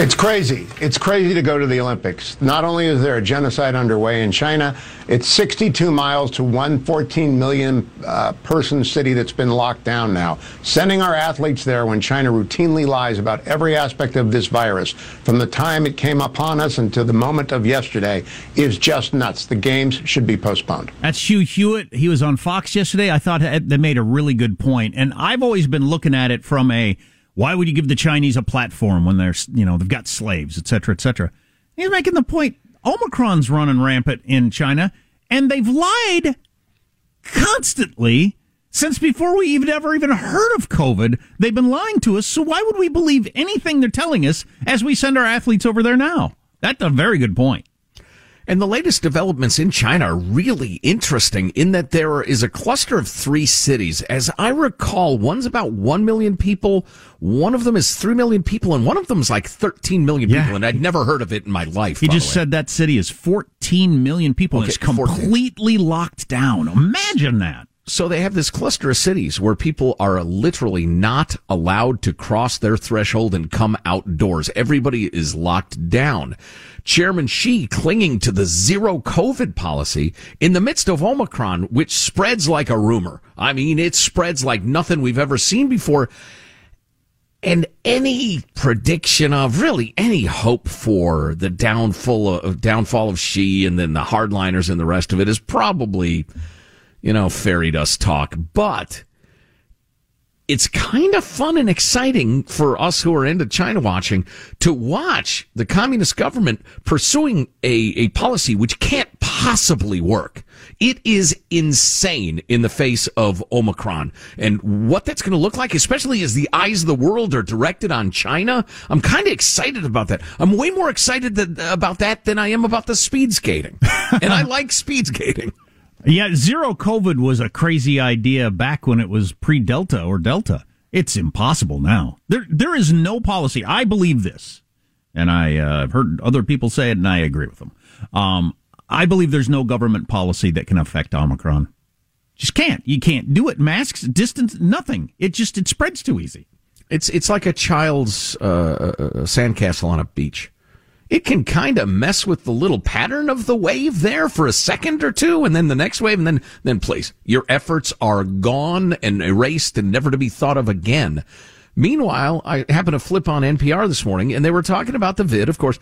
It's crazy. It's crazy to go to the Olympics. Not only is there a genocide underway in China, it's 62 miles to one 14 million uh, person city that's been locked down now. Sending our athletes there when China routinely lies about every aspect of this virus, from the time it came upon us until the moment of yesterday, is just nuts. The games should be postponed. That's Hugh Hewitt. He was on Fox yesterday. I thought they made a really good point. point, and I've always been looking at it from a why would you give the Chinese a platform when they're, you know, they've got slaves, et cetera, et cetera? He's making the point Omicron's running rampant in China, and they've lied constantly since before we even ever even heard of COVID. They've been lying to us. So why would we believe anything they're telling us as we send our athletes over there now? That's a very good point. And the latest developments in China are really interesting in that there is a cluster of three cities. As I recall, one's about 1 million people, one of them is 3 million people, and one of them is like 13 million yeah. people. And I'd never heard of it in my life. He just said that city is 14 million people okay, and it's completely 14. locked down. Imagine that. So they have this cluster of cities where people are literally not allowed to cross their threshold and come outdoors. Everybody is locked down. Chairman Xi clinging to the zero COVID policy in the midst of Omicron, which spreads like a rumor. I mean, it spreads like nothing we've ever seen before. And any prediction of really any hope for the downfall of, downfall of Xi and then the hardliners and the rest of it is probably you know, fairy dust talk, but it's kind of fun and exciting for us who are into China watching to watch the communist government pursuing a, a policy which can't possibly work. It is insane in the face of Omicron and what that's going to look like, especially as the eyes of the world are directed on China. I'm kind of excited about that. I'm way more excited that, about that than I am about the speed skating. and I like speed skating. Yeah, zero COVID was a crazy idea back when it was pre Delta or Delta. It's impossible now. There, there is no policy. I believe this, and I, uh, I've heard other people say it, and I agree with them. Um, I believe there's no government policy that can affect Omicron. Just can't. You can't do it. Masks, distance, nothing. It just it spreads too easy. It's it's like a child's uh, uh, uh sandcastle on a beach it can kind of mess with the little pattern of the wave there for a second or two, and then the next wave, and then then please, your efforts are gone and erased and never to be thought of again. Meanwhile, I happened to flip on NPR this morning, and they were talking about the vid, of course,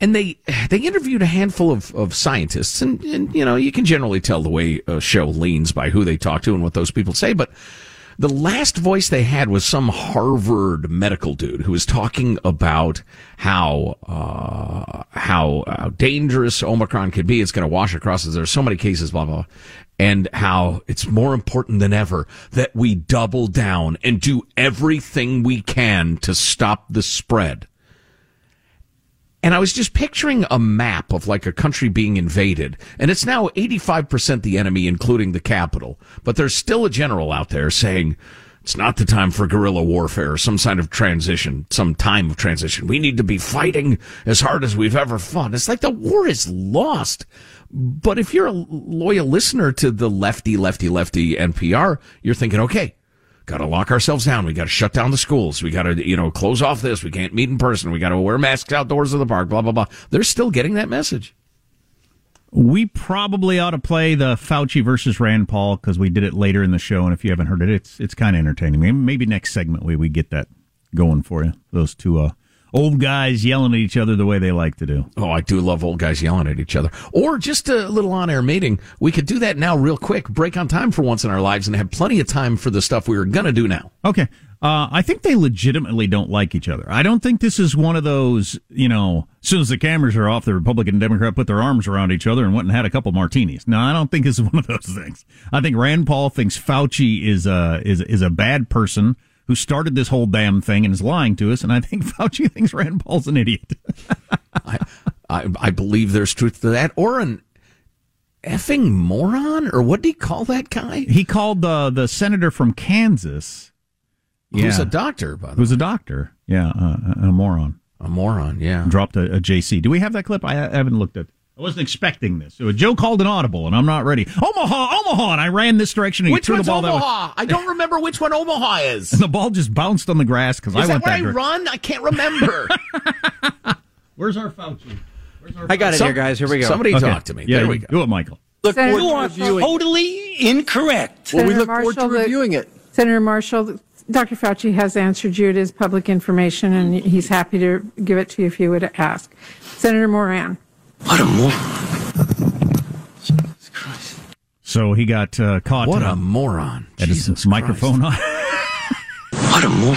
and they they interviewed a handful of, of scientists, and, and you know you can generally tell the way a show leans by who they talk to and what those people say, but the last voice they had was some Harvard medical dude who was talking about how uh, how, how dangerous Omicron could be. It's going to wash across us. There's so many cases, blah blah, and how it's more important than ever that we double down and do everything we can to stop the spread. And I was just picturing a map of like a country being invaded. And it's now 85% the enemy, including the capital. But there's still a general out there saying, it's not the time for guerrilla warfare or some sign of transition, some time of transition. We need to be fighting as hard as we've ever fought. It's like the war is lost. But if you're a loyal listener to the lefty, lefty, lefty NPR, you're thinking, okay, got to lock ourselves down. We got to shut down the schools. We got to, you know, close off this. We can't meet in person. We got to wear masks outdoors of the park, blah, blah, blah. They're still getting that message. We probably ought to play the Fauci versus Rand Paul because we did it later in the show. And if you haven't heard it, it's, it's kind of entertaining. Maybe next segment we, we get that going for you. Those two, uh, old guys yelling at each other the way they like to do. Oh, I do love old guys yelling at each other. Or just a little on air meeting. We could do that now real quick, break on time for once in our lives and have plenty of time for the stuff we were going to do now. Okay. Uh, I think they legitimately don't like each other. I don't think this is one of those, you know, as soon as the cameras are off, the Republican and Democrat put their arms around each other and went and had a couple martinis. No, I don't think this is one of those things. I think Rand Paul thinks Fauci is a, is, is a bad person who started this whole damn thing and is lying to us. And I think Fauci thinks Rand Paul's an idiot. I, I, I believe there's truth to that. Or an effing moron, or what did he call that guy? He called the the senator from Kansas, who's a doctor, by the who's way. a doctor. Yeah, uh, a moron. A moron. Yeah, dropped a, a JC. Do we have that clip? I haven't looked at. I wasn't expecting this. So Joe called an audible, and I'm not ready. Omaha, Omaha, and I ran this direction. And which threw one's the ball Omaha? I don't remember which one Omaha is. And the ball just bounced on the grass because I that went where that I direction. run? I can't remember. Where's our Fauci? Where's our I got it Some- here, guys. Here we go. Somebody Okay. talk to me. Yeah, there we go. Do it, Michael. Look Senator forward to Marshall. reviewing. Totally incorrect. Well, we Senator look forward to Marshall, the- reviewing it. Senator Marshall, Dr. Fauci has answered you. It is public information, and he's happy to give it to you if you would ask. Senator Moran. What a moron. Jesus Christ. So he got uh, caught. What a moron. Had his Jesus microphone on. What a moron.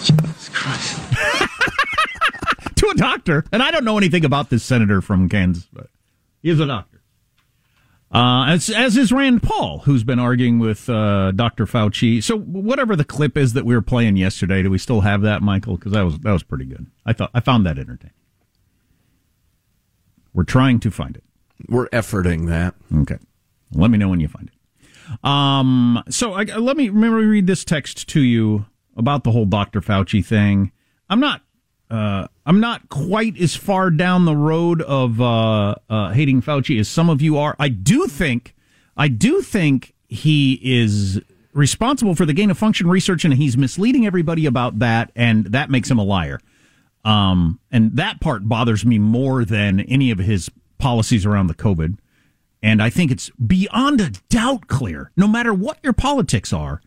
Jesus Christ. to a doctor, and I don't know anything about this senator from Kansas, but he is a doctor. Uh, as as is Rand Paul, who's been arguing with uh, Dr. Fauci. So whatever the clip is that we were playing yesterday, do we still have that, Michael? Because that was that was pretty good. I thought I found that entertaining. We're trying to find it. We're efforting that. Okay, let me know when you find it. Um, so I, let me remember read this text to you about the whole Dr. Fauci thing. I'm not uh, I'm not quite as far down the road of uh, uh, hating Fauci as some of you are. I do think, I do think he is responsible for the gain of function research, and he's misleading everybody about that, and that makes him a liar. Um, and that part bothers me more than any of his policies around the COVID. And I think it's beyond a doubt clear, no matter what your politics are,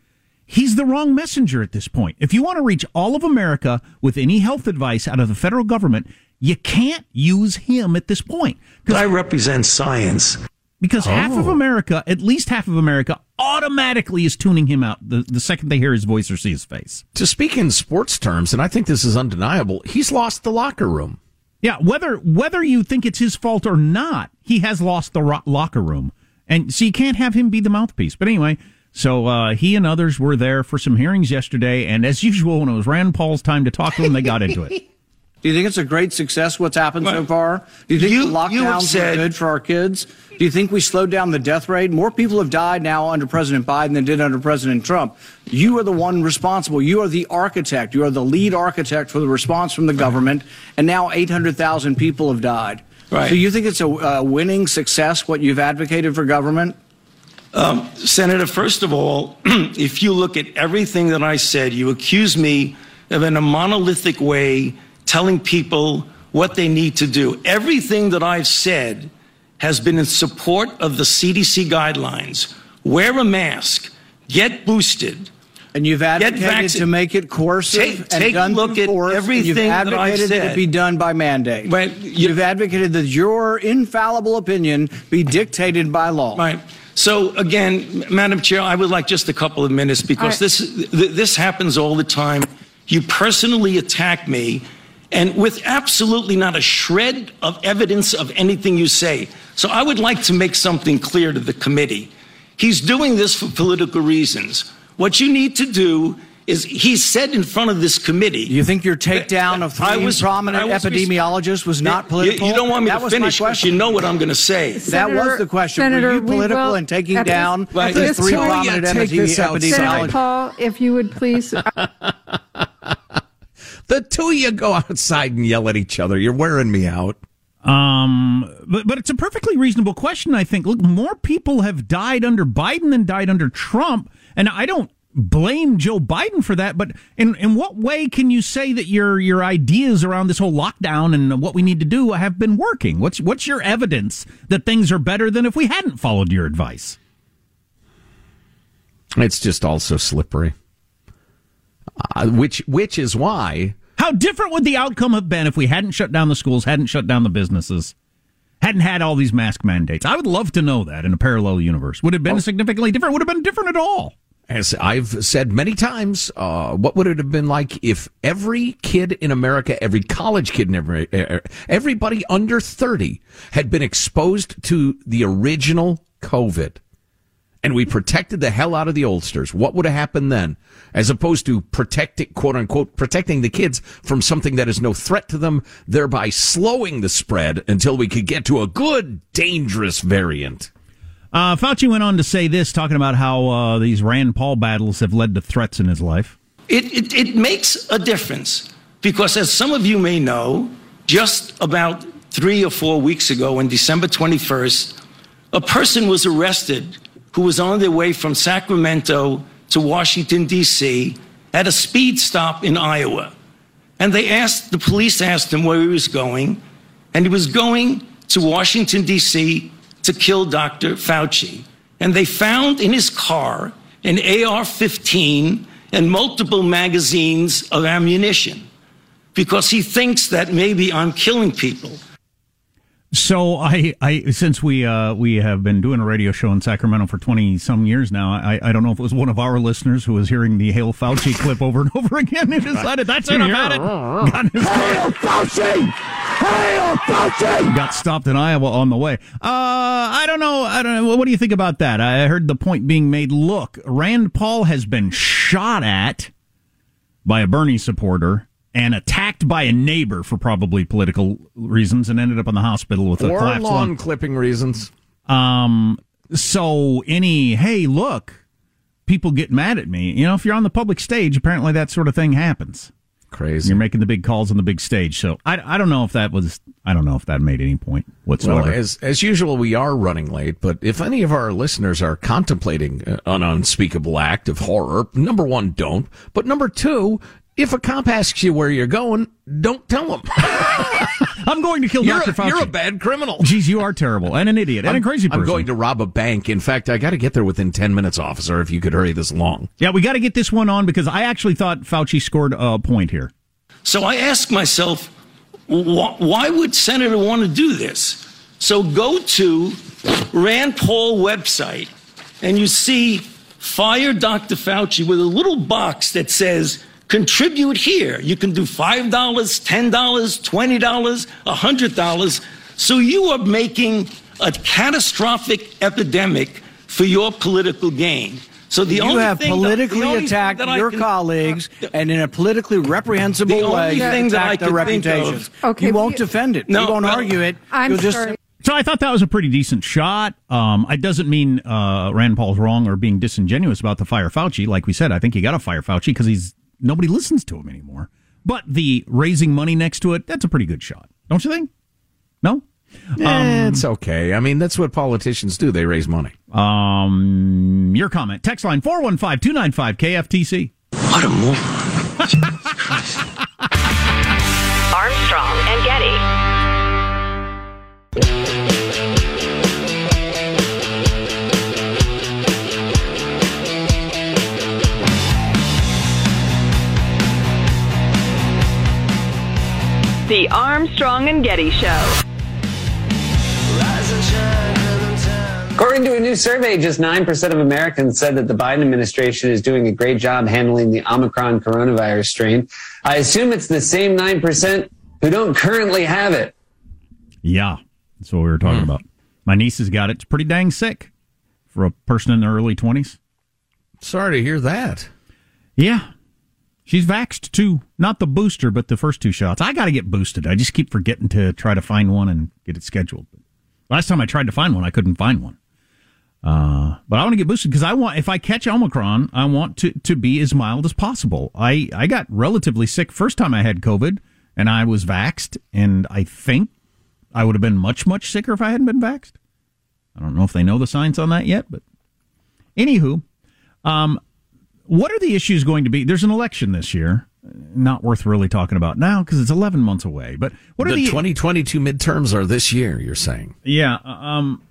he's the wrong messenger at this point. If you want to reach all of America with any health advice out of the federal government, you can't use him at this point. I represent science. Because half of Oh. America, at least half of America, automatically is tuning him out the, the second they hear his voice or see his face. To speak in sports terms, and I think this is undeniable, he's lost the locker room. Yeah, whether whether you think it's his fault or not, he has lost the ro- locker room, and so you can't have him be the mouthpiece. But anyway, so uh, he and others were there for some hearings yesterday, and as usual, when it was Rand Paul's time to talk to him, they got into it. Do you think it's a great success what's happened so far? Do you think You- the lockdowns said- are good for our kids? Do you think we slowed down the death rate? More people have died now under President Biden than did under President Trump. You are the one responsible. You are the architect. You are the lead architect for the response from the government. And now 800,000 people have died. Right. So you think it's a uh, winning success what you've advocated for government? Um, Senator, first of all, if you look at everything that I said, you accuse me of in a monolithic way telling people what they need to do. Everything that I've said has been in support of the CDC guidelines. Wear a mask, get boosted. And you've advocated to make it coercive Take- and take a look at force, and everything You've that I've advocated that said. it be done by mandate. you've advocated that your infallible opinion be dictated by law. Right. So again, Madam Chair, I would like just a couple of minutes because All this th- this happens all the time. You personally attack me, and with absolutely not a shred of evidence of anything you say. So I would like to make something clear to the committee. He's doing this for political reasons. What you need to do is he said in front of this committee. You think your takedown of I three was- prominent I was epidemiologists was not political? You, don't want me that to finish my because you know what I'm going to say. that was the question. Senator, Were you we political will- in taking at this- down at the three prominent Take this epidemi- Senator? Paul, if you would please. The two of you go outside and yell at each other. You're wearing me out. Um, but but it's a perfectly reasonable question. I think. Look, more people have died under Biden than died under Trump, and I don't blame Joe Biden for that. But in in what way can you say that your your ideas around this whole lockdown and what we need to do have been working? What's what's your evidence that things are better than if we hadn't followed your advice? It's just all so slippery. Uh, which which is why How different would the outcome have been if we hadn't shut down the schools, hadn't shut down the businesses, hadn't had all these mask mandates? I would love to know that in a parallel universe. Would it have been significantly different? Would it have been different at all? As I've said many times, uh, what would it have been like if every kid in America, every college kid in every, everybody under 30 had been exposed to the original COVID and we protected the hell out of the oldsters? What would have happened then? As opposed to protecting, quote unquote, protecting the kids from something that is no threat to them, thereby slowing the spread until we could get to a good, dangerous variant. Uh, Fauci went on to say this, talking about how uh, these Rand Paul battles have led to threats in his life. It, it, it makes a difference because, as some of you may know, just about three or four weeks ago, on December 21st, a person was arrested who was on their way from Sacramento to Washington, D.C., at a speed stop in Iowa. And they asked, the police asked him where he was going, and he was going to Washington, D.C. to kill Dr. Fauci. And they found in his car an AR 15 and multiple magazines of ammunition because he thinks that maybe I'm killing people. So I, I since we uh, we have been doing a radio show in Sacramento for twenty some years now, I, I don't know if it was one of our listeners who was hearing the Hail Fauci clip over and over again and decided that's it, I've had it. Got his- Hail Fauci! Hail Fauci! got stopped in Iowa on the way. Uh, I don't know. I don't know. What do you think about that? I heard the point being made. Look, Rand Paul has been shot at by a Bernie supporter and attacked by a neighbor for probably political reasons and ended up in the hospital with a Or collapsed lawn clipping reasons. Um, so any, hey, look, people get mad at me. You know, if you're on the public stage, apparently that sort of thing happens. Crazy. You're making the big calls on the big stage. So I, I don't know if that was, I don't know if that made any point whatsoever. Well, as as usual, we are running late. But if any of our listeners are contemplating an unspeakable act of horror, number one, don't. But number two, if a cop asks you where you're going, don't tell them. I'm going to kill you're Dr. A, Fauci. you're a bad criminal. Geez, you are terrible and an idiot and I'm, a crazy person. I'm going to rob a bank. In fact, I got to get there within ten minutes, officer. If you could hurry this along. Yeah, we got to get this one on because I actually thought Fauci scored a point here. So I ask myself, wh- why would Senator want to do this? So go to Rand Paul website and you see fire Dr. Fauci with a little box that says contribute here. You can do $5, $10, $20, $100. So you are making a catastrophic epidemic for your political gain. So the you only have thing that- politically the only thing attacked your can- colleagues and in a politically reprehensible The only way thing that I attacked their could reputations. Okay, you won't we- defend it. No, you won't no. argue it. I'm You'll just sorry. So I thought that was a pretty decent shot. Um, it doesn't mean uh, Rand Paul's wrong or being disingenuous about the fire Fauci. Like we said, I think you got to fire Fauci because he's nobody listens to him anymore. But the raising money next to it, that's a pretty good shot, don't you think? No. Eh, it's okay. I mean, that's what politicians do. They raise money. Um, your comment. Text line 415-295 KFTC. What a moron. Armstrong Armstrong and Getty. The Armstrong and Getty Show. According to a new survey, just 9% of Americans said that the Biden administration is doing a great job handling the Omicron coronavirus strain. I assume it's the same 9% who don't currently have it. Yeah, that's what we were talking hmm. about. My niece has got it. It's pretty dang sick for a person in their early 20s. Sorry to hear that. Yeah. She's vaxxed too. Not the booster, but the first two shots. I got to get boosted. I just keep forgetting to try to find one and get it scheduled. Last time I tried to find one, I couldn't find one. Uh, but I want to get boosted because I want, if I catch Omicron, I want to, to be as mild as possible. I, I got relatively sick first time I had COVID and I was vaxxed, and I think I would have been much, much sicker if I hadn't been vaxxed. I don't know if they know the science on that yet, but anywho, um, what are the issues going to be? There's an election this year. Not worth really talking about now because it's 11 months away. But what are the the 2022 midterms are this year? You're saying? Yeah, um,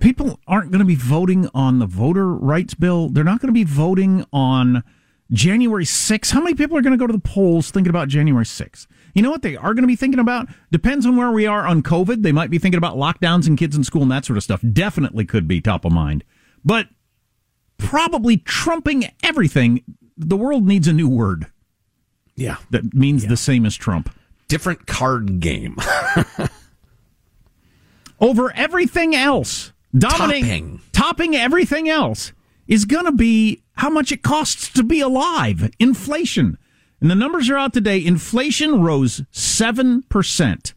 people aren't going to be voting on the voter rights bill. They're not going to be voting on January 6th. How many people are going to go to the polls thinking about January 6th? You know what they are going to be thinking about? Depends on where we are on COVID. They might be thinking about lockdowns and kids in school and that sort of stuff. Definitely could be top of mind. But probably trumping everything, the world needs a new word. Yeah. That means the same as Trump. Different card game. over everything else, dominating, topping, topping everything else is going to be how much it costs to be alive. Inflation. And the numbers are out today. Inflation rose 7%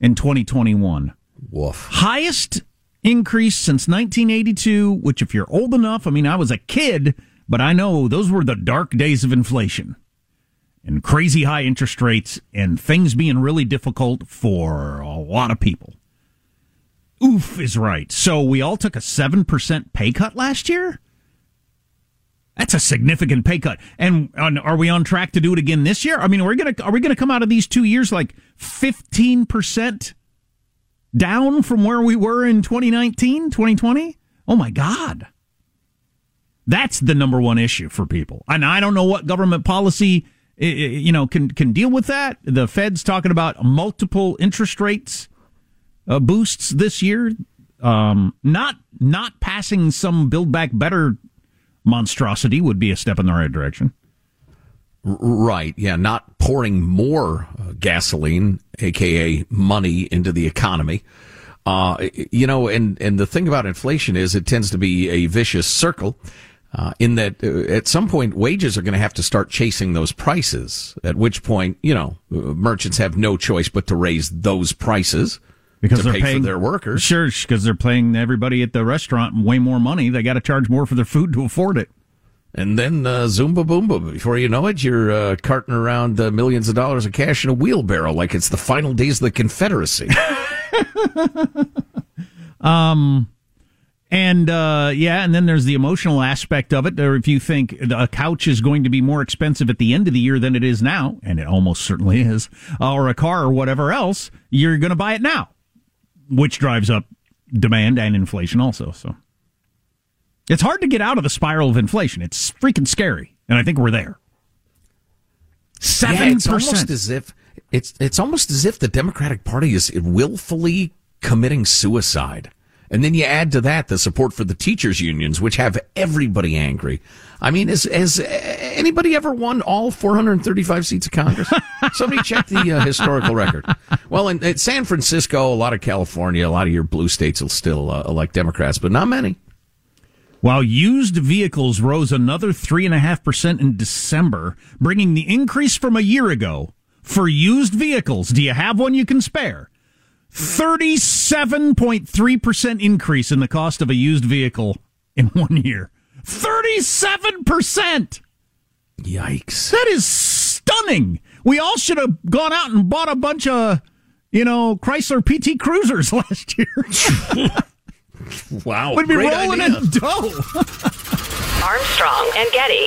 in 2021. Woof. Highest increase since 1982, which, if you're old enough, I mean, I was a kid, but I know those were the dark days of inflation and crazy high interest rates and things being really difficult for a lot of people. Oof is right. So we all took a 7% pay cut last year? That's a significant pay cut. And are we on track to do it again this year? I mean, are we going to are we going to come out of these 2 years like 15% down from where we were in 2019, 2020? Oh my god. That's the number one issue for people. And I don't know what government policy you know can can deal with that. The Fed's talking about multiple interest rates uh, boosts this year. Um, not not passing some Build Back Better monstrosity would be a step in the right direction. Right. Yeah. Not pouring more uh, gasoline, aka money, into the economy. Uh, you know, and, and the thing about inflation is it tends to be a vicious circle. Uh, in that uh, at some point wages are going to have to start chasing those prices. At which point, you know, uh, merchants have no choice but to raise those prices because they're pay paying their workers. Sure, because they're paying everybody at the restaurant way more money. They got to charge more for their food to afford it. And then uh, Zumba Boomba. Before you know it, you're uh, carting around uh, millions of dollars of cash in a wheelbarrow like it's the final days of the Confederacy. um, and uh, yeah, and then there's the emotional aspect of it. Or if you think a couch is going to be more expensive at the end of the year than it is now, and it almost certainly is, uh, or a car or whatever else, you're going to buy it now, which drives up demand and inflation also. So it's hard to get out of the spiral of inflation. It's freaking scary, and I think we're there. Seven yeah, it's percent. almost as if it's it's almost as if the Democratic Party is willfully committing suicide. And then you add to that the support for the teachers unions, which have everybody angry. I mean, has, has anybody ever won all 435 seats of Congress? Somebody check the uh, historical record. Well, in, in, San Francisco, a lot of California, a lot of your blue states will still uh, elect Democrats, but not many. While used vehicles rose another 3.5% in December, bringing the increase from a year ago for used vehicles. Do you have one you can spare? 37.3% increase in the cost of a used vehicle in one year. 37%! Yikes. That is stunning. We all should have gone out and bought a bunch of, you know, Chrysler PT Cruisers last year. wow. We'd be rolling idea. in dough. Armstrong and Getty.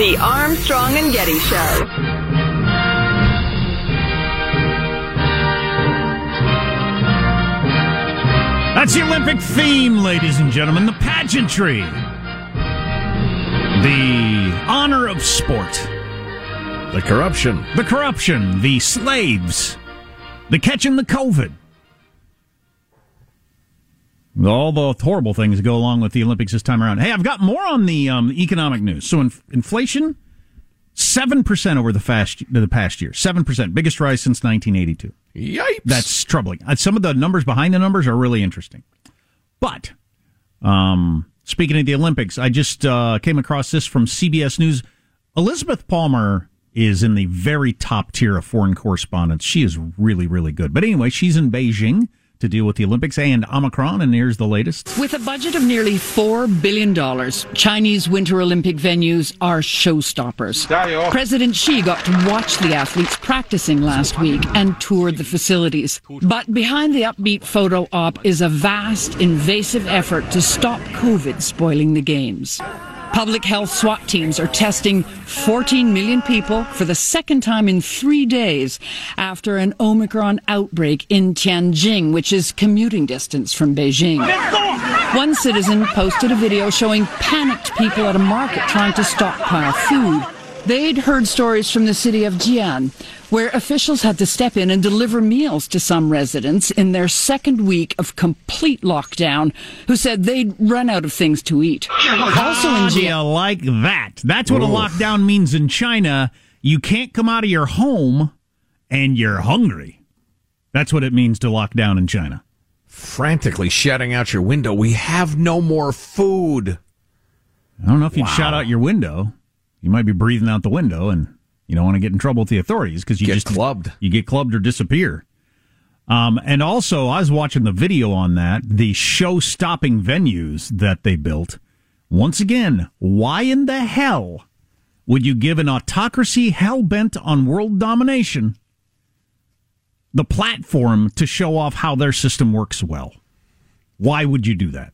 The Armstrong and Getty Show. That's the Olympic theme, ladies and gentlemen. The pageantry. The honor of sport. The corruption. The corruption. The slaves. The catching the COVID. All the horrible things that go along with the Olympics this time around. Hey, I've got more on the um, economic news. So, inf- inflation, 7% over the, fast, the past year. 7%. Biggest rise since 1982. Yipes. That's troubling. Uh, some of the numbers behind the numbers are really interesting. But, um, speaking of the Olympics, I just uh, came across this from CBS News. Elizabeth Palmer is in the very top tier of foreign correspondents. She is really, really good. But anyway, she's in Beijing to deal with the Olympics and Omicron, and here's the latest. With a budget of nearly $4 billion, Chinese Winter Olympic venues are showstoppers. President Xi got to watch the athletes practicing last week and toured the facilities. But behind the upbeat photo op is a vast, invasive effort to stop COVID spoiling the games. Public health SWAT teams are testing 14 million people for the second time in three days after an Omicron outbreak in Tianjin, which is commuting distance from Beijing. One citizen posted a video showing panicked people at a market trying to stockpile food. They'd heard stories from the city of Xi'an, where officials had to step in and deliver meals to some residents in their second week of complete lockdown, who said they'd run out of things to eat. Also in Xi'an, like that. That's what a lockdown means in China. You can't come out of your home and you're hungry. That's what it means to lock down in China. Frantically shouting out your window, we have no more food. I don't know if you'd shout out your window. You might be breathing out the window, and you don't want to get in trouble with the authorities because you Get just clubbed. You get clubbed or disappear. Um, and also, I was watching the video on that, the show-stopping venues that they built. Once again, why in the hell would you give an autocracy hell bent on world domination the platform to show off how their system works well? Why would you do that?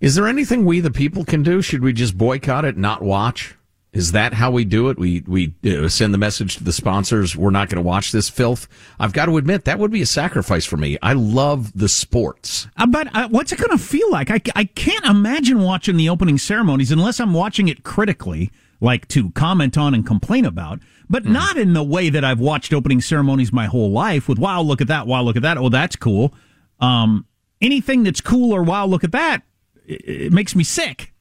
Is there anything we the people can do? Should we just boycott it, not watch? Is that how we do it? We we uh, send the message to the sponsors. We're not going to watch this filth. I've got to admit that would be a sacrifice for me. I love the sports. Uh, but uh, what's it going to feel like? I, I can't imagine watching the opening ceremonies unless I'm watching it critically, like to comment on and complain about, but not in the way that I've watched opening ceremonies my whole life with, wow, look at that, wow, look at that, oh, that's cool. Um, anything that's cool or wow, look at that, it, it makes me sick.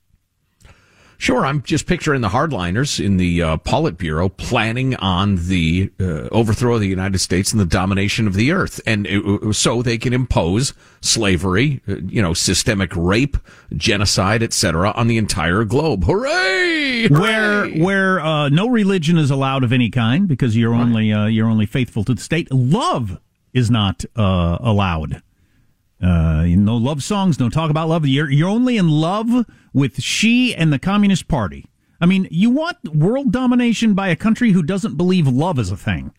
Sure, I'm just picturing the hardliners in the uh, Politburo planning on the uh, overthrow of the United States and the domination of the earth, and uh, so they can impose slavery, uh, you know, systemic rape, genocide, etc., on the entire globe. Hooray! Where where uh, no religion is allowed of any kind because you're only uh, you're only faithful to the state. Love is not uh, allowed. Uh, no love songs, no talk about love. You're you're only in love with Xi and the Communist Party. I mean, you want world domination by a country who doesn't believe love is a thing.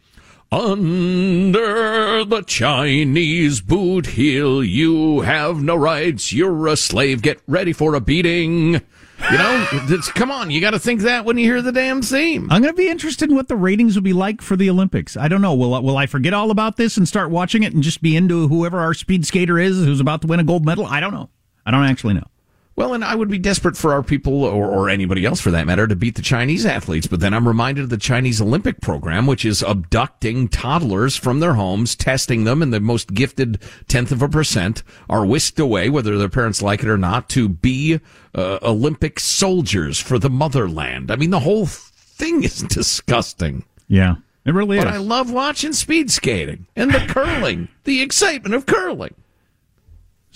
Under the Chinese boot heel, you have no rights. You're a slave. Get ready for a beating. You know, come on, you got to think that when you hear the damn theme. I'm going to be interested in what the ratings will be like for the Olympics. I don't know. Will will I forget all about this and start watching it and just be into whoever our speed skater is who's about to win a gold medal? I don't know. I don't actually know. Well, and I would be desperate for our people, or, or anybody else for that matter, to beat the Chinese athletes. But then I'm reminded of the Chinese Olympic program, which is abducting toddlers from their homes, testing them, and the most gifted tenth of a percent are whisked away, whether their parents like it or not, to be uh, Olympic soldiers for the motherland. I mean, the whole thing is disgusting. Yeah, it really But is. But I love watching speed skating and the curling, the excitement of curling.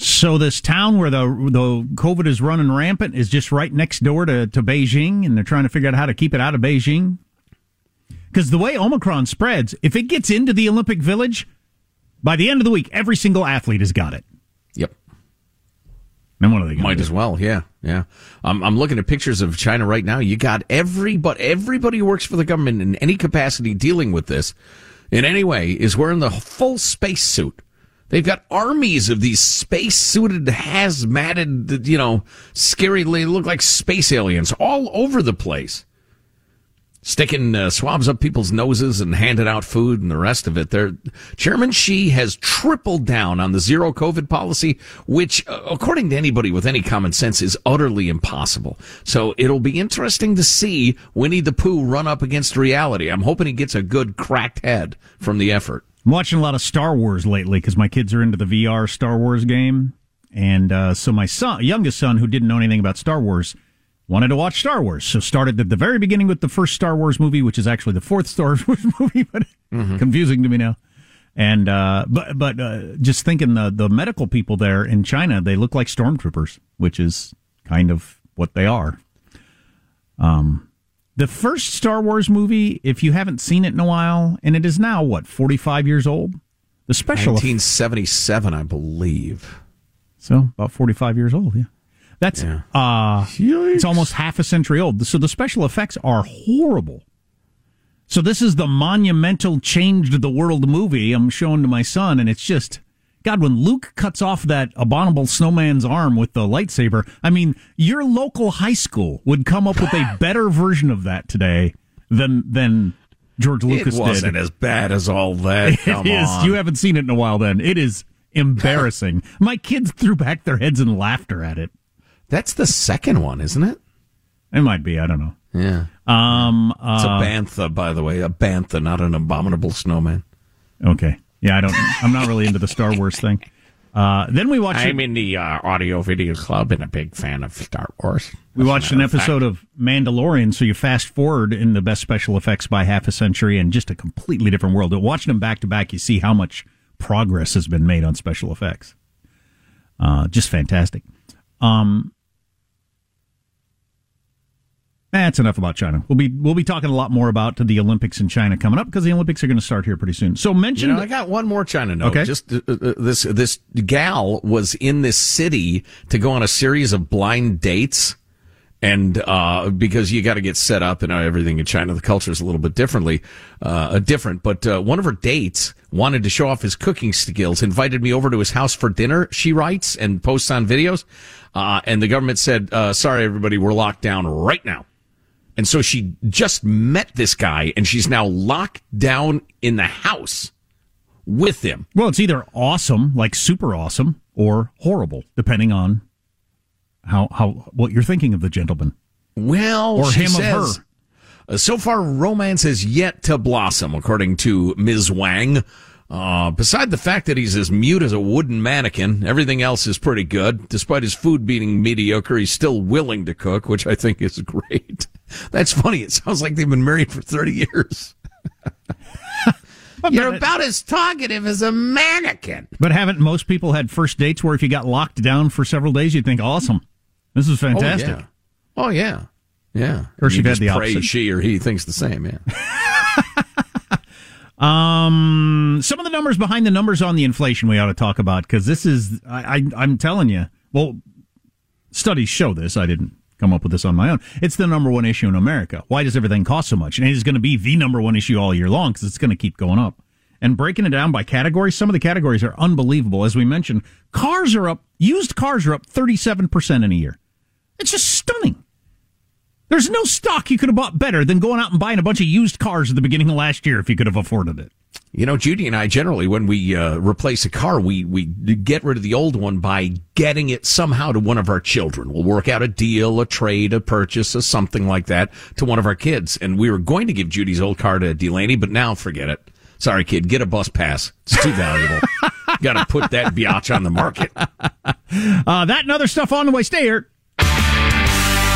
So this town where the the COVID is running rampant is just right next door to, to Beijing, and they're trying to figure out how to keep it out of Beijing. Because the way Omicron spreads, if it gets into the Olympic Village, by the end of the week, every single athlete has got it. Yep. Then what are they going Might to as well, yeah, yeah. I'm I'm looking at pictures of China right now. You got everybody, everybody who works for the government in any capacity dealing with this in any way is wearing the full space suit. They've got armies of these space suited, hazmated, you know, scary, they look like space aliens all over the place. Sticking uh, swabs up people's noses and handing out food and the rest of it. There, Chairman Xi has tripled down on the zero COVID policy, which, uh, according to anybody with any common sense, is utterly impossible. So it'll be interesting to see Winnie the Pooh run up against reality. I'm hoping he gets a good cracked head from the effort. I'm watching a lot of Star Wars lately because my kids are into the VR Star Wars game, and uh, so my son, youngest son, who didn't know anything about Star Wars, wanted to watch Star Wars. So started at the very beginning with the first Star Wars movie, which is actually the fourth Star Wars movie, but confusing to me now. And uh, but but uh, just thinking the the medical people there in China, they look like stormtroopers, which is kind of what they are. Um, the first Star Wars movie, if you haven't seen it in a while, and it is now what forty five years old, the special 1977, I believe. so about forty five years old, yeah. That's uh it's almost half a century old. So the special effects are horrible. So this is the monumental changed the world movie I'm showing to my son, and it's just God, when Luke cuts off that abominable snowman's arm with the lightsaber, I mean, your local high school would come up with a better version of that today than than George Lucas it wasn't did. as bad as all that. Come It is. on. You haven't seen it in a while. Then it is embarrassing. My kids threw back their heads in laughter at it. That's the second one, isn't it? It might be. I don't know. Yeah. Um. It's a uh, bantha, by the way. A bantha, not an abominable snowman. Okay. Yeah, I don't. I'm not really into the Star Wars thing. Uh, then we watched. I'm in the uh, audio video club and a big fan of Star Wars. We watched an episode of Mandalorian, so you fast forward in the best special effects by half a century and just a completely different world. But watching them back to back, you see how much progress has been made on special effects. Uh, just fantastic. Um, that's enough about China. We'll be we'll be talking a lot more about the Olympics in China coming up because the Olympics are going to start here pretty soon. So mention. You know, I got one more China note. Okay. Just uh, uh, this this gal was in this city to go on a series of blind dates. And uh, because you got to get set up and everything in China, the culture is a little bit differently, uh, different. But uh, one of her dates wanted to show off his cooking skills, invited me over to his house for dinner. She writes and posts on videos, uh, and the government said, uh, "Sorry, everybody, we're locked down right now." And so she just met this guy, and she's now locked down in the house with him. Well, it's either awesome, like super awesome, or horrible, depending on how how what you're thinking of the gentleman. Well, or him says, of her. Uh, so far, romance has yet to blossom, according to Ms. Wang. Uh, beside the fact that he's as mute as a wooden mannequin, everything else is pretty good. Despite his food being mediocre, he's still willing to cook, which I think is great. That's funny. It sounds like they've been married for 30 years. You're about as talkative as a mannequin. But haven't most people had first dates where if you got locked down for several days, you'd think, awesome, this is fantastic. Oh, yeah. Oh, yeah. Yeah. Or you've had the opposite. she or he thinks the same, yeah. Um, some of the numbers behind the numbers on the inflation we ought to talk about because this is, I, I, I'm telling you, well, studies show this. I didn't come up with this on my own. It's the number one issue in America. Why does everything cost so much? And it is going to be the number one issue all year long because it's going to keep going up. And breaking it down by categories, some of the categories are unbelievable. As we mentioned, cars are up, used cars are up 37% in a year. It's just stunning. There's no stock you could have bought better than going out and buying a bunch of used cars at the beginning of last year if you could have afforded it. You know, Judy and I generally, when we uh, replace a car, we we get rid of the old one by getting it somehow to one of our children. We'll work out a deal, a trade, a purchase, or something like that to one of our kids. And we were going to give Judy's old car to Delaney, but now forget it. Sorry, kid, get a bus pass. It's too valuable. Got to put that biatch on the market. Uh, that and other stuff on the way. Stay here.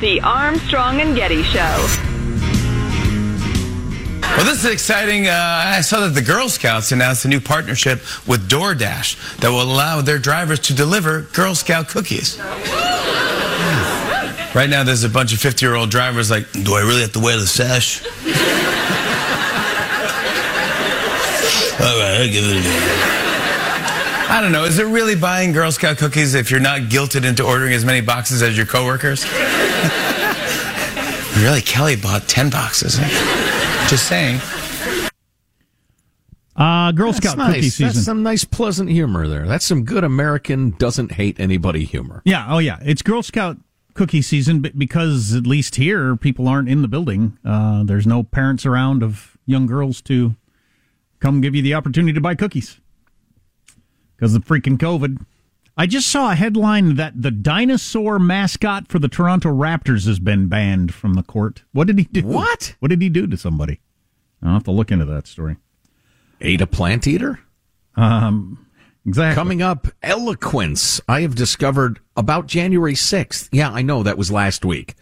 The Armstrong and Getty Show. Well, this is exciting. Uh, I saw that the Girl Scouts announced a new partnership with DoorDash that will allow their drivers to deliver Girl Scout cookies. Right now, there's a bunch of 50 year old drivers like, do I really have to wear the sash? All right, I'll give it a go. I don't know. Is it really buying Girl Scout cookies if you're not guilted into ordering as many boxes as your coworkers? really, Kelly bought 10 boxes. Just saying. Uh, Girl That's Scout nice. cookie season. That's some nice, pleasant humor there. That's some good American doesn't hate anybody humor. Yeah, oh yeah. It's Girl Scout cookie season but because at least here people aren't in the building. Uh, there's no parents around of young girls to come give you the opportunity to buy cookies because of freaking COVID. I just saw a headline that the dinosaur mascot for the Toronto Raptors has been banned from the court. What did he do? What? What did he do to somebody? I'll have to look into that story. Ate a plant eater? Um, exactly. Coming up, eloquence. I have discovered about January 6th. Yeah, I know that was last week.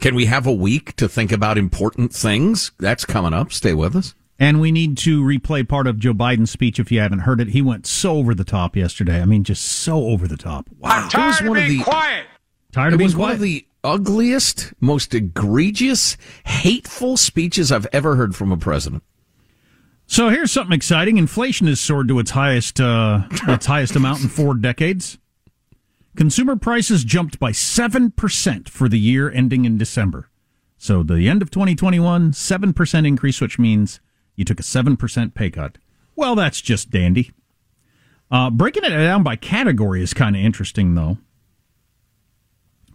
Can we have a week to think about important things? That's coming up. Stay with us. And we need to replay part of Joe Biden's speech if you haven't heard it. He went so over the top yesterday. I mean, just so over the top. Wow. Tired it was of one of being the quiet. Tired it of being was one of the ugliest, most egregious, hateful speeches I've ever heard from a president. So here's something exciting. Inflation has soared to its highest uh, its highest amount in four decades. Consumer prices jumped by seven percent for the year ending in December. So the end of 2021, seven percent increase, which means you took a seven percent pay cut. Well, that's just dandy. Uh, breaking it down by category is kind of interesting, though.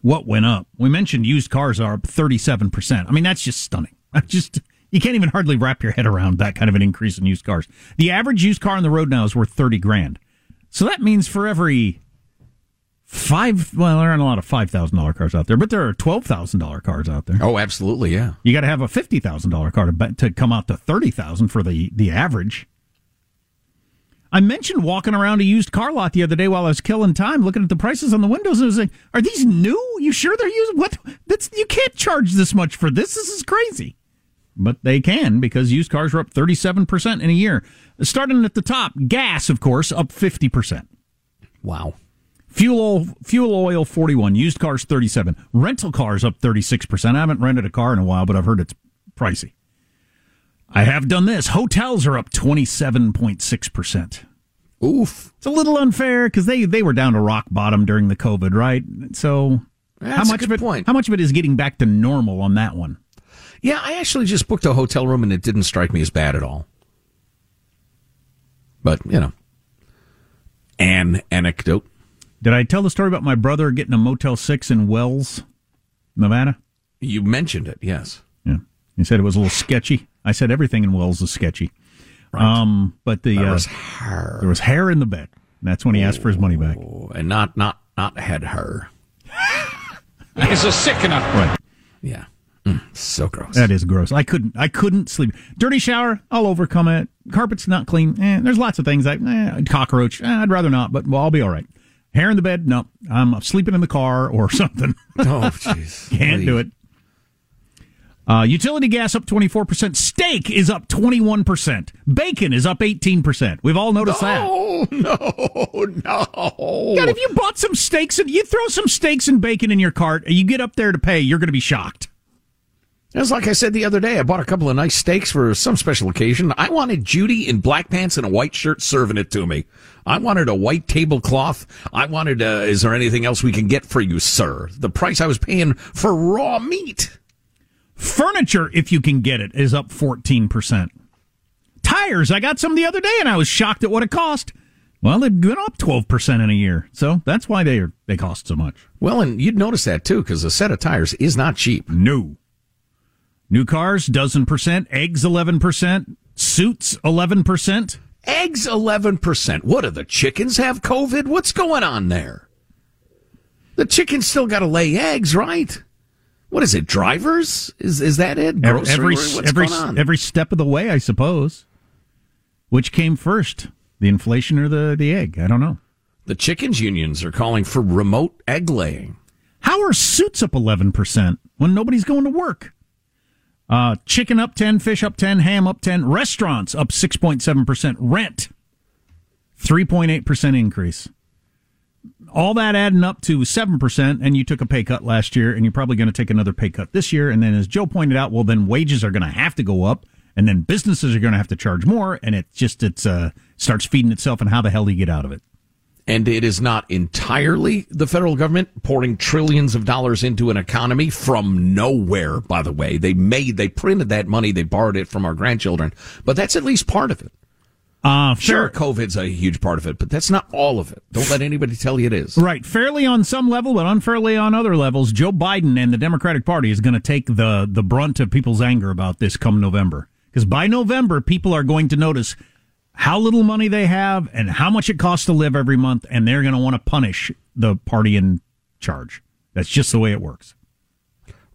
What went up? We mentioned used cars are up 37%. I mean, that's just stunning. I just, you can't even hardly wrap your head around that kind of an increase in used cars. The average used car on the road now is worth 30 grand. So that means for every five, well, there aren't a lot of $5,000 cars out there, but there are $12,000 cars out there. Oh, absolutely, yeah. You got to have a $50,000 car to, to come out to 30000 for the, the average. I mentioned walking around a used car lot the other day while I was killing time, looking at the prices on the windows, and I was like, "Are these new? You sure they're used? What? That's you can't charge this much for this. This is crazy." But they can because used cars are up thirty-seven percent in a year. Starting at the top, gas, of course, up fifty percent. Wow. Fuel oil, fuel oil forty-one. Used cars thirty-seven. Rental cars up thirty-six percent. I haven't rented a car in a while, but I've heard it's pricey. I have done this. Hotels are up 27.6%. Oof. It's a little unfair because they, they were down to rock bottom during the COVID, right? So That's how much good of it point. how much of it is getting back to normal on that one? Yeah, I actually just booked a hotel room and it didn't strike me as bad at all. But, you know, an anecdote. Did I tell the story about my brother getting a Motel 6 in Wells, Nevada? You mentioned it, yes. Yeah. He said it was a little sketchy. I said everything in Wells is sketchy. Um, but the There uh, was hair. there was hair in the bed. That's when he asked for his money back. And not, not, not had her. It's a sickener. Right. Yeah. Mm, so gross. That is gross. I couldn't. I couldn't sleep. Dirty shower. I'll overcome it. Carpet's not clean. Eh, there's lots of things. I eh, cockroach. Eh, I'd rather not, but well, I'll be all right. Hair in the bed. No, I'm sleeping in the car or something. Oh, jeez. Can't do it. Uh, utility gas up 24%. Steak is up 21%. Bacon is up 18%. We've all noticed that. Oh, no, no. God, if you bought some steaks and you throw some steaks and bacon in your cart, and you get up there to pay, you're going to be shocked. Was like I said the other day. I bought a couple of nice steaks for some special occasion. I wanted Judy in black pants and a white shirt serving it to me. I wanted a white tablecloth. I wanted, uh, is there anything else we can get for you, sir? The price I was paying for raw meat. Furniture, if you can get it, is up 14%. Tires, I got some the other day and I was shocked at what it cost. Well, they've gone up 12% in a year. So that's why they are, they cost so much. Well, and you'd notice that too, because a set of tires is not cheap. No. New cars, dozen percent. Eggs, 11%. Suits, 11%. Eggs, 11%. What do the chickens have COVID? What's going on there? The chickens still got to lay eggs, right? What is it? Drivers? Is is that it? Grocery? every What's every going on? every step of the way, I suppose. Which came first, the inflation or the the egg? I don't know. The chickens unions are calling for remote egg laying. How are suits up eleven percent when nobody's going to work? Uh, chicken up ten, fish up ten, ham up ten, restaurants up six point seven percent, rent three point eight percent increase. All that adding up to seven percent, and you took a pay cut last year, and you're probably going to take another pay cut this year. And then, as Joe pointed out, well, then wages are going to have to go up, and then businesses are going to have to charge more, and it just it's uh starts feeding itself. And how the hell do you get out of it? And it is not entirely the federal government pouring trillions of dollars into an economy from nowhere, by the way. They made, they printed that money, they borrowed it from our grandchildren, but that's at least part of it. Uh, Sure, COVID's a huge part of it, but that's not all of it. Don't let anybody tell you it is. Right, fairly on some level, but unfairly on other levels. Joe Biden and the Democratic Party is going to take the the brunt of people's anger about this come November, because by November, people are going to notice how little money they have and how much it costs to live every month, and they're going to want to punish the party in charge. That's just the way it works.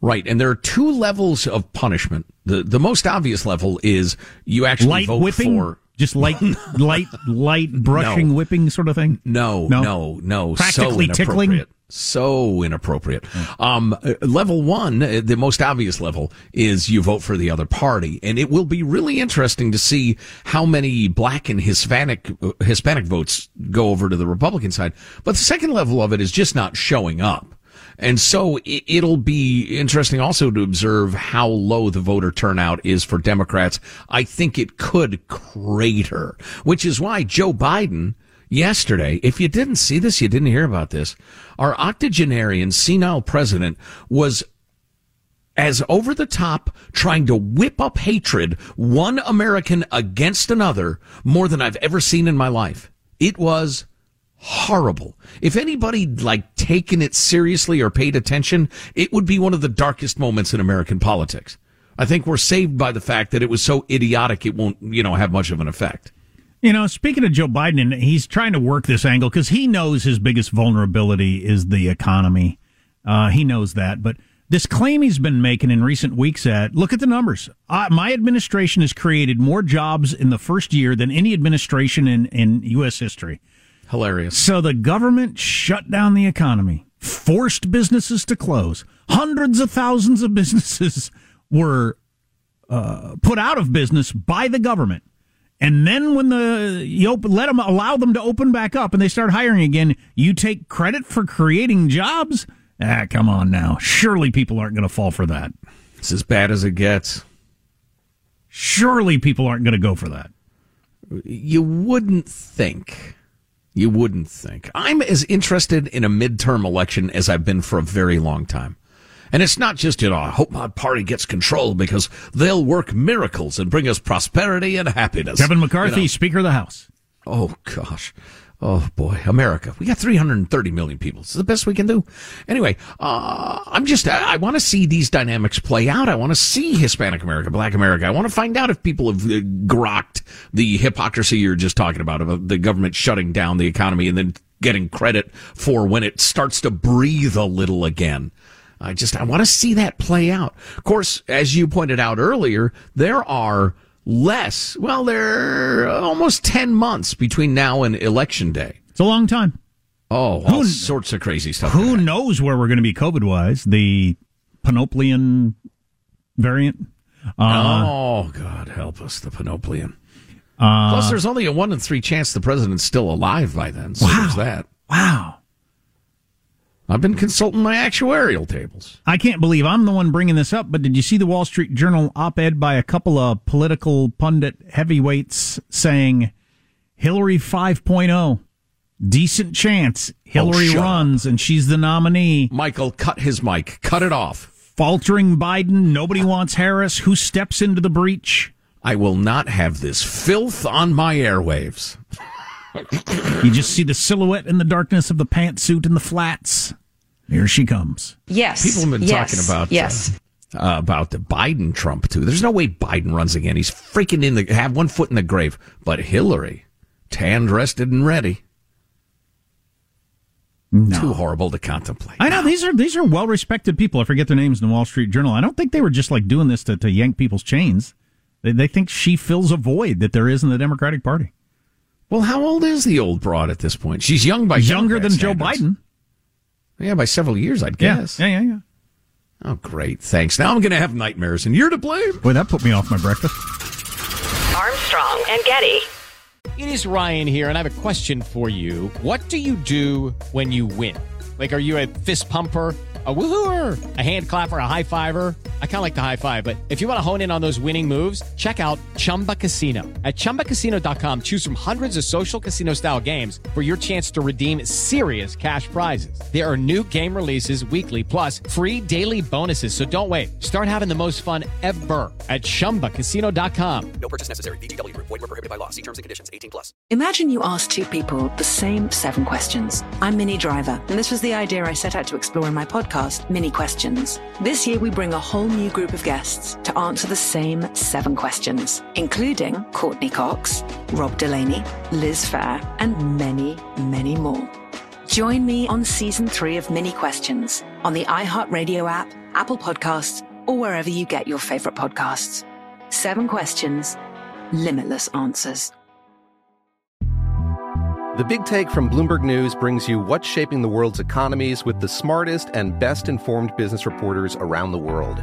Right, and there are two levels of punishment. The the most obvious level is you actually Light vote whipping, for just light, light, light brushing, No. whipping sort of thing. No, No? no, no. Practically so tickling? So inappropriate. Um, level one, uh, the most obvious level, is you vote for the other party, and it will be really interesting to see how many black and Hispanic uh, Hispanic votes go over to the Republican side. But the second level of it is just not showing up. And so it'll be interesting also to observe how low the voter turnout is for Democrats. I think it could crater, which is why Joe Biden yesterday, if you didn't see this, you didn't hear about this, our octogenarian senile president was as over the top trying to whip up hatred, one American against another, more than I've ever seen in my life. It was horrible. If anybody like taken it seriously or paid attention, it would be one of the darkest moments in American politics. I think we're saved by the fact that it was so idiotic it won't, you know, have much of an effect. You know, speaking of Joe Biden, and he's trying to work this angle because he knows his biggest vulnerability is the economy. Uh, he knows that, but this claim he's been making in recent weeks at look at the numbers. Uh, my administration has created more jobs in the first year than any administration in, in U.S. history. Hilarious. So the government shut down the economy, forced businesses to close. Hundreds of thousands of businesses were uh, put out of business by the government. And then when the you open, let them allow them to open back up and they start hiring again, you take credit for creating jobs? Ah, come on now. Surely people aren't going to fall for that. It's as bad as it gets. Surely people aren't going to go for that. You wouldn't think. You wouldn't think. I'm as interested in a midterm election as I've been for a very long time. And it's not just, you know, I hope my party gets control because they'll work miracles and bring us prosperity and happiness. Kevin McCarthy, You know. Speaker of the House. Oh, gosh. Oh, boy. America. We got 330 million people. It's the best we can do. Anyway, uh, I'm just, I, I want to see these dynamics play out. I want to see Hispanic America, Black America. I want to find out if people have uh, grokked the hypocrisy you're just talking about, about the government shutting down the economy and then getting credit for when it starts to breathe a little again. I just, I want to see that play out. Of course, as you pointed out earlier, there are less, well, there are almost 10 months between now and election day. It's a long time. Oh, all sorts of crazy stuff. Who knows where we're going to be COVID wise? The Panoplian variant? Uh, oh, God help us, the Panoplian. Uh, Plus, there's only a one in three chance the president's still alive by then. So Wow. that. Wow. I've been consulting my actuarial tables. I can't believe I'm the one bringing this up, but did you see the Wall Street Journal op ed by a couple of political pundit heavyweights saying Hillary 5.0? Decent chance Hillary Oh, runs and she's the nominee. Michael, cut his mic. Cut it off. Faltering Biden. Nobody wants Harris. Who steps into the breach? I will not have this filth on my airwaves. You just see the silhouette in the darkness of the pantsuit and the flats. Here she comes. Yes. People have been yes, talking about yes. uh, about the Biden Trump too. There's no way Biden runs again. He's freaking in the have one foot in the grave. But Hillary, tanned, rested, and ready. Too horrible to contemplate. I know these are these are well respected people. I forget their names in the Wall Street Journal. I don't think they were just like doing this to, to yank people's chains. They, they think she fills a void that there is in the Democratic Party. Well, how old is the old broad at this point? She's young by Younger than Joe Biden. Yeah, by several years, I'd Yeah, guess. yeah, yeah, yeah. Oh, great. Thanks. Now I'm going to have nightmares, and you're to blame. Boy, that put me off my breakfast. Armstrong and Getty. It is Ryan here, and I have a question for you. What do you do when you win? Like, are you a fist pumper? A woohooer, a hand clapper, a high fiver. I kind of like the high five, but if you want to hone in on those winning moves, check out Chumba Casino. At ChumbaCasino.com, choose from hundreds of social casino style games for your chance to redeem serious cash prizes. There are new game releases weekly, plus free daily bonuses. So don't wait. Start having the most fun ever at ChumbaCasino.com. No purchase necessary. VGW Group. Void were prohibited by law. See terms and conditions. 18 plus. Imagine you ask two people the same seven questions. I'm Minnie Driver, and this was the idea I set out to explore in my podcast, Minnie Questions. This year, we bring a whole new group of guests to answer the same seven questions, including Courteney Cox, Rob Delaney, Liz Phair, and many, many more. Join me on season three of Minnie Questions on the iHeartRadio app, Apple Podcasts, or wherever you get your favorite podcasts. Seven questions, limitless answers. The Big Take from Bloomberg News brings you what's shaping the world's economies with the smartest and best informed business reporters around the world.